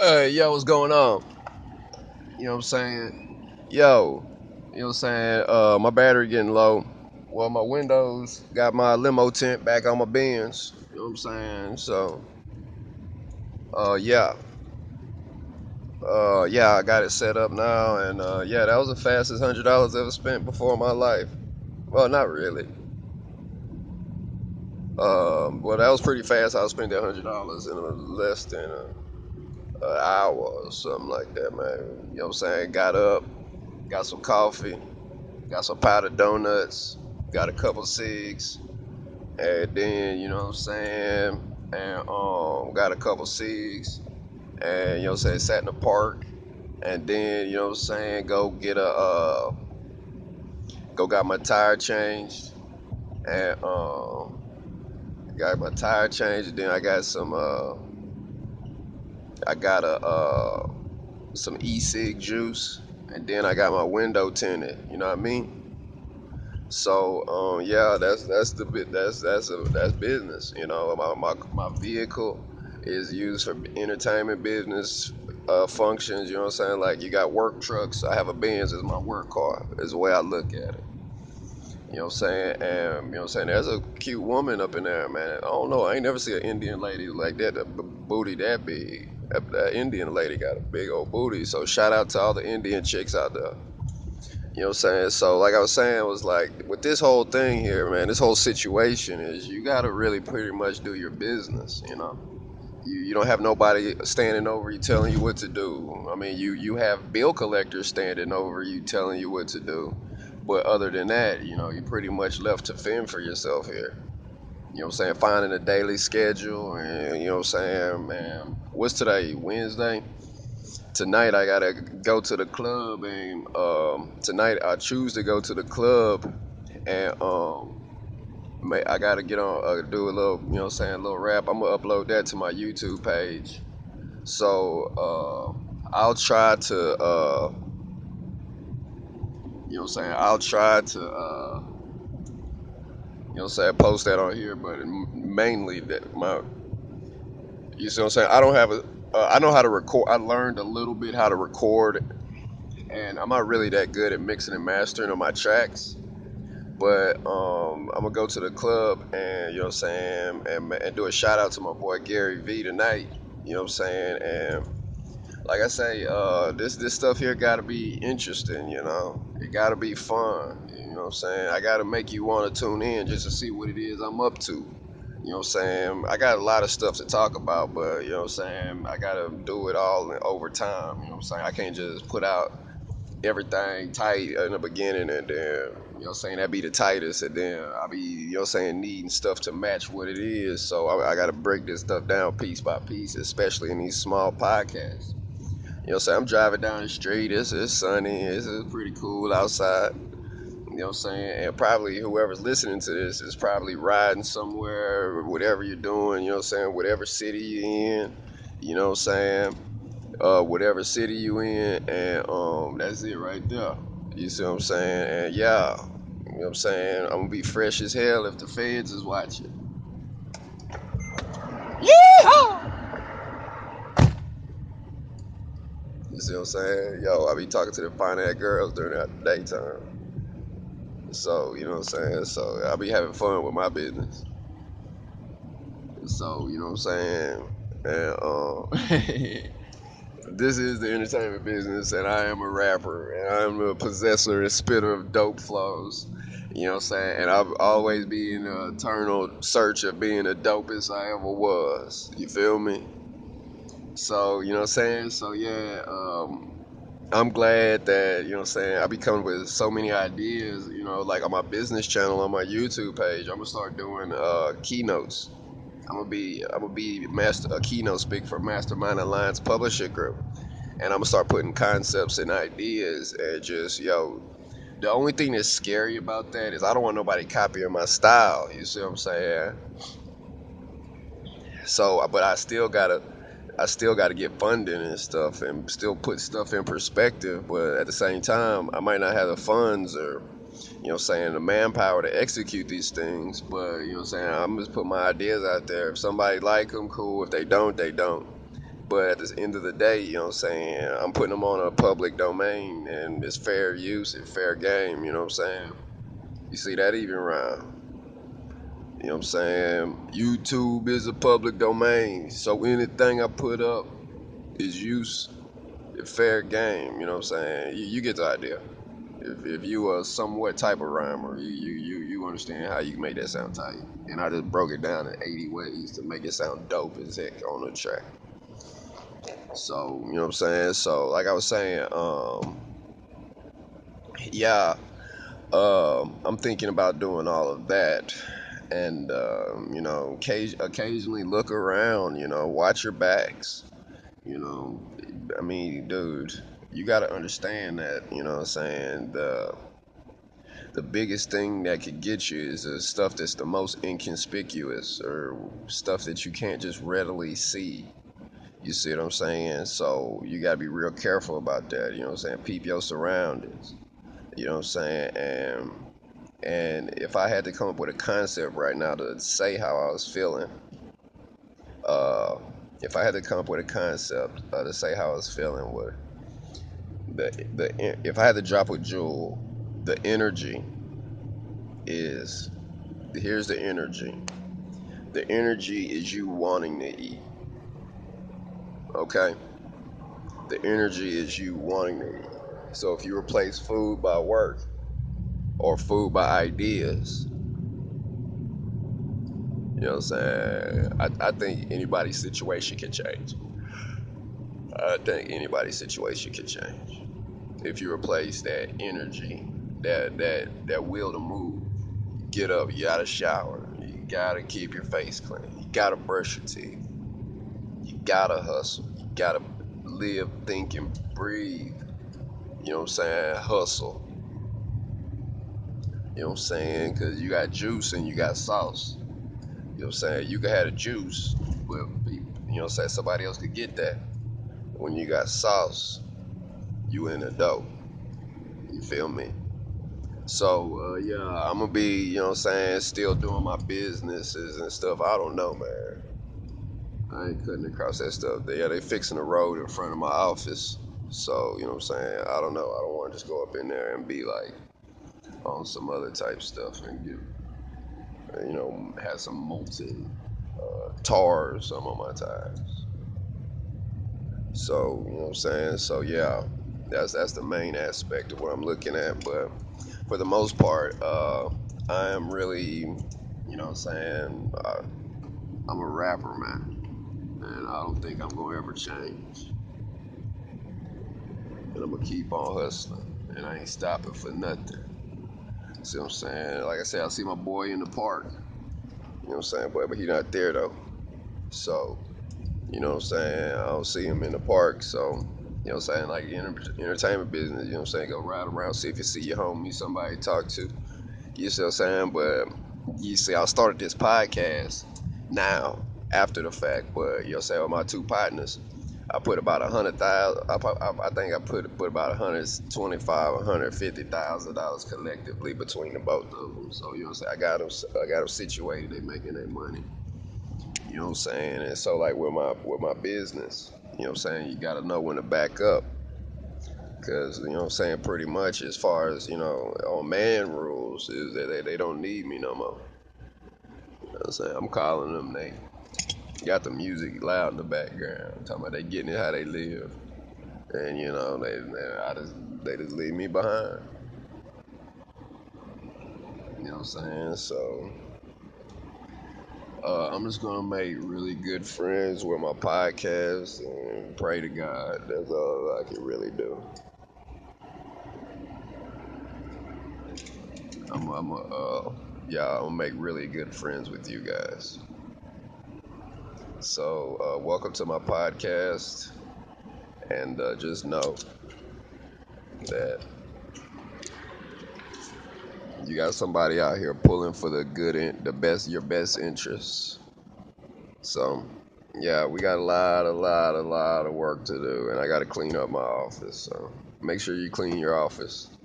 Hey, yo, what's going on? You know what I'm saying? Yo, you know what I'm saying? Uh, my battery getting low. Well, my windows got my limo tent back on my Benz. You know what I'm saying? So, uh, yeah. Uh, yeah, I got it set up now, and uh, yeah, that was the fastest hundred dollars ever spent before in my life. Well, not really. Um, well, that was pretty fast. I spent that hundred dollars in less than a an hour or something like that, man. You know what I'm saying? Got up, got some coffee, got some powdered donuts, got a couple cigs, and then, you know what I'm saying? And um, got a couple cigs, and, you know what I'm saying? Sat in the park, and then, you know what I'm saying? Go get a, uh, go got my tire changed, and um, got my tire changed, and then I got some, uh, I got a uh, some e-cig juice, and then I got my window tinted. You know what I mean? So um, yeah, that's that's the bit that's that's a that's business. You know, my my my vehicle is used for entertainment business uh, functions. You know what I'm saying? Like you got work trucks. I have a Benz as my work car. Is the way I look at it. You know what I'm saying? And you know what I'm saying? There's a cute woman up in there, man. I don't know. I ain't never see an Indian lady like that, booty that big. That, that Indian lady got a big old booty. So shout out to all the Indian chicks out there. You know what I'm saying? So like I was saying it was like with this whole thing here, man, this whole situation is you gotta really pretty much do your business, you know. You, you don't have nobody standing over you telling you what to do. I mean you you have bill collectors standing over you telling you what to do. But other than that, you know, you're pretty much left to fend for yourself here. You know what I'm saying? Finding a daily schedule and you know what I'm saying, man. What's today? Wednesday? Tonight I gotta go to the club and um, tonight I choose to go to the club and um, I gotta get on uh, do a little you know what I'm saying, a little rap. I'm gonna upload that to my YouTube page. So uh, I'll try to uh, you know what I'm saying, I'll try to uh, know what I'm saying, post that on here, but mainly that my, you see what I'm saying? I don't have a, uh, I know how to record. I learned a little bit how to record, and I'm not really that good at mixing and mastering on my tracks. But um, I'm gonna go to the club and you know what I'm saying, and, and do a shout out to my boy Gary V tonight. You know what I'm saying, and like I say, uh, this this stuff here got to be interesting. You know, it got to be fun. You know what I'm saying? I got to make you want to tune in just to see what it is I'm up to. You know what I'm saying? I got a lot of stuff to talk about, but you know what I'm saying? I got to do it all over time. You know what I'm saying? I can't just put out everything tight in the beginning and then, you know what I'm saying, that be the tightest and then I be, you know what I'm saying, needing stuff to match what it is. So I, I got to break this stuff down piece by piece, especially in these small podcasts. You know what I'm saying? I'm driving down the street. It's, it's sunny. It's, it's pretty cool outside. You know what I'm saying? And probably whoever's listening to this is probably riding somewhere, whatever you're doing, you know what I'm saying? Whatever city you're in, you know what I'm saying? Uh, whatever city you in, and um, that's it right there. You see what I'm saying? And yeah, you know what I'm saying? I'm gonna be fresh as hell if the feds is watching. Yeehaw! You see what I'm saying? Yo, I be talking to the fine ass girls during the daytime. So, you know what I'm saying? So, I'll be having fun with my business. So, you know what I'm saying? And, um, this is the entertainment business, and I am a rapper, and I'm a possessor and spitter of dope flows. You know what I'm saying? And I've always been in an eternal search of being the dopest I ever was. You feel me? So, you know what I'm saying? So, yeah, um, I'm glad that, you know what I'm saying, I be coming with so many ideas, you know, like on my business channel, on my YouTube page, I'm to start doing uh, keynotes. I'm gonna be I'm gonna be master a keynote speaker for Mastermind Alliance Publishing Group, and I'm gonna start putting concepts and ideas and just yo. The only thing that's scary about that is I don't want nobody copying my style. You see what I'm saying? So, but I still gotta I still got to get funding and stuff and still put stuff in perspective. But at the same time, I might not have the funds or, you know, saying the manpower to execute these things. But you know, saying I'm just put my ideas out there. If somebody like them, cool. If they don't, they don't. But at the end of the day, you know what I'm saying? I'm putting them on a public domain and it's fair use and fair game, you know what I'm saying? You see that even rhyme. You know what I'm saying? YouTube is a public domain, so anything I put up is use fair game, you know what I'm saying? You, you get the idea. If, if you are somewhat type of rhymer, you, you, you, you understand how you make that sound tight. And I just broke it down in 80 ways to make it sound dope as heck on the track. So, you know what I'm saying? So, like I was saying, um, yeah, um, I'm thinking about doing all of that. And, um, you know, occasionally look around, you know, watch your backs. You know, I mean, dude, you got to understand that, you know what I'm saying? The the biggest thing that could get you is the stuff that's the most inconspicuous or stuff that you can't just readily see. You see what I'm saying? So you got to be real careful about that. You know what I'm saying? Peep your surroundings. You know what I'm saying? And and if I had to come up with a concept right now to say how I was feeling, uh, if I had to come up with a concept uh, to say how I was feeling, would the the if I had to drop a jewel, the energy is here's the energy. The energy is you wanting to eat. Okay? The energy is you wanting to eat. So if you replace food by work or food by ideas, you know what I'm saying? I, I think anybody's situation can change. I think anybody's situation can change. If you replace that energy, that that that will to move, get up, you gotta shower, you gotta keep your face clean, you gotta brush your teeth, you gotta hustle, you gotta live, think, and breathe. You know what I'm saying? Hustle. You know what I'm saying? Because you got juice and you got sauce. You know what I'm saying? You could have the juice, but you know what I'm saying? Somebody else could get that. When you got sauce, you in the dough. You feel me? So, uh, yeah, I'm gonna be, you know what I'm saying, still doing my businesses and stuff. I don't know, man. I ain't cutting across that stuff. Yeah, they fixing the road in front of my office. So, you know what I'm saying? I don't know. I don't want to just go up in there and be like on some other type stuff and get you know, had some molten uh, tar or something on my tires. So, you know what I'm saying? So, yeah, that's that's the main aspect of what I'm looking at. But for the most part, uh, I am really, you know what I'm saying? Uh, I'm a rapper, man. And I don't think I'm going to ever change. And I'm going to keep on hustling. And I ain't stopping for nothing. See what I'm saying? Like I said, I see my boy in the park. You know what I'm saying? But, but he not there though. So, you know what I'm saying? I don't see him in the park. So, you know what I'm saying? Like entertainment business, you know what I'm saying? Go ride around, see if you see your homie, somebody to talk to. You see what I'm saying? But you see, I started this podcast now after the fact, but you know what I'm saying? With my two partners. I put about a hundred thousand. I, I, I, think I put put about a hundred twenty-five, a hundred fifty thousand dollars collectively between the both of them. So you know what I'm saying. I got them. I got them situated. They making their money. You know what I'm saying. And so like with my with my business, you know what I'm saying. You got to know when to back up. Cause you know what I'm saying. Pretty much as far as you know on man rules is that they, they don't need me no more. You know what I'm saying. I'm calling them. They got the music loud in the background, talking about they getting it how they live, and you know they, they I just they just leave me behind. You know what I'm saying? So uh, I'm just gonna make really good friends with my podcast and pray to God. That's all I can really do. I'm, I'm uh, yeah, I'm gonna make really good friends with you guys. So, uh, welcome to my podcast, and uh, just know that you got somebody out here pulling for the good, in, the best, your best interests. So, yeah, we got a lot, a lot, a lot of work to do, and I got to clean up my office. So, make sure you clean your office.